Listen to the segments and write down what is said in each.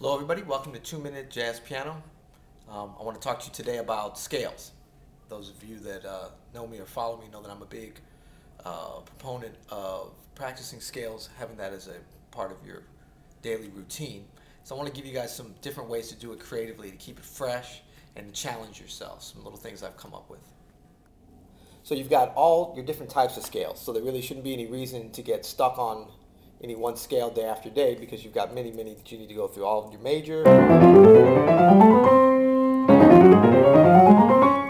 Hello, everybody. Welcome to Two Minute Jazz Piano. Um, I want to talk to you today about scales. Those of you that uh, know me or follow me know that I'm a big uh, proponent of practicing scales, having that as a part of your daily routine. So I want to give you guys some different ways to do it creatively to keep it fresh and to challenge yourself. Some little things I've come up with. So you've got all your different types of scales. So there really shouldn't be any reason to get stuck on any one scale day after day because you've got many, many that you need to go through. All of your major. Of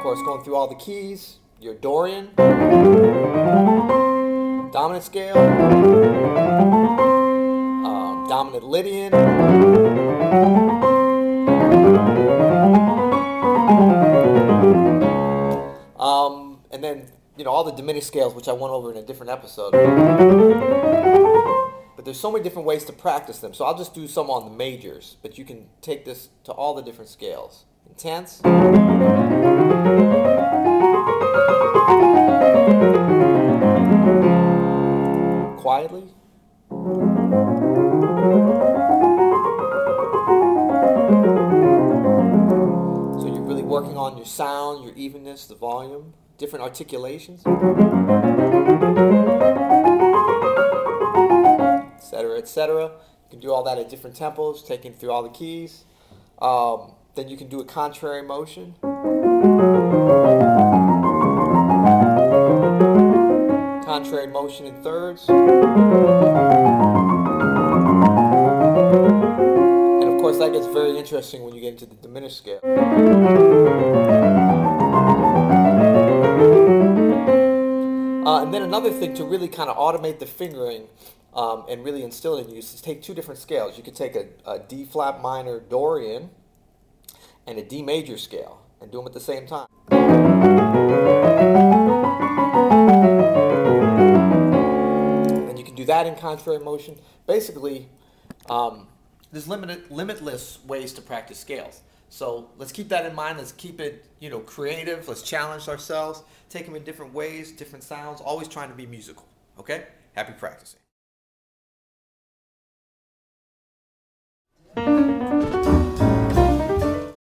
course, going through all the keys, your Dorian, dominant scale, um, dominant Lydian. Um, and then, you know, all the diminished scales, which I went over in a different episode. There's so many different ways to practice them. So I'll just do some on the majors, but you can take this to all the different scales. Intense. Quietly. So you're really working on your sound, your evenness, the volume, different articulations. Etc. You can do all that at different tempos, taking through all the keys. Um, then you can do a contrary motion. Contrary motion in thirds. And of course, that gets very interesting when you get into the diminished scale. Uh, and then another thing to really kind of automate the fingering um, and really instill in you is take two different scales. You could take a, a D flat minor Dorian and a D major scale and do them at the same time. And you can do that in contrary motion. Basically, um, there's limited, limitless ways to practice scales. So let's keep that in mind. Let's keep it, you know, creative. Let's challenge ourselves. Take them in different ways, different sounds. Always trying to be musical. Okay? Happy practicing.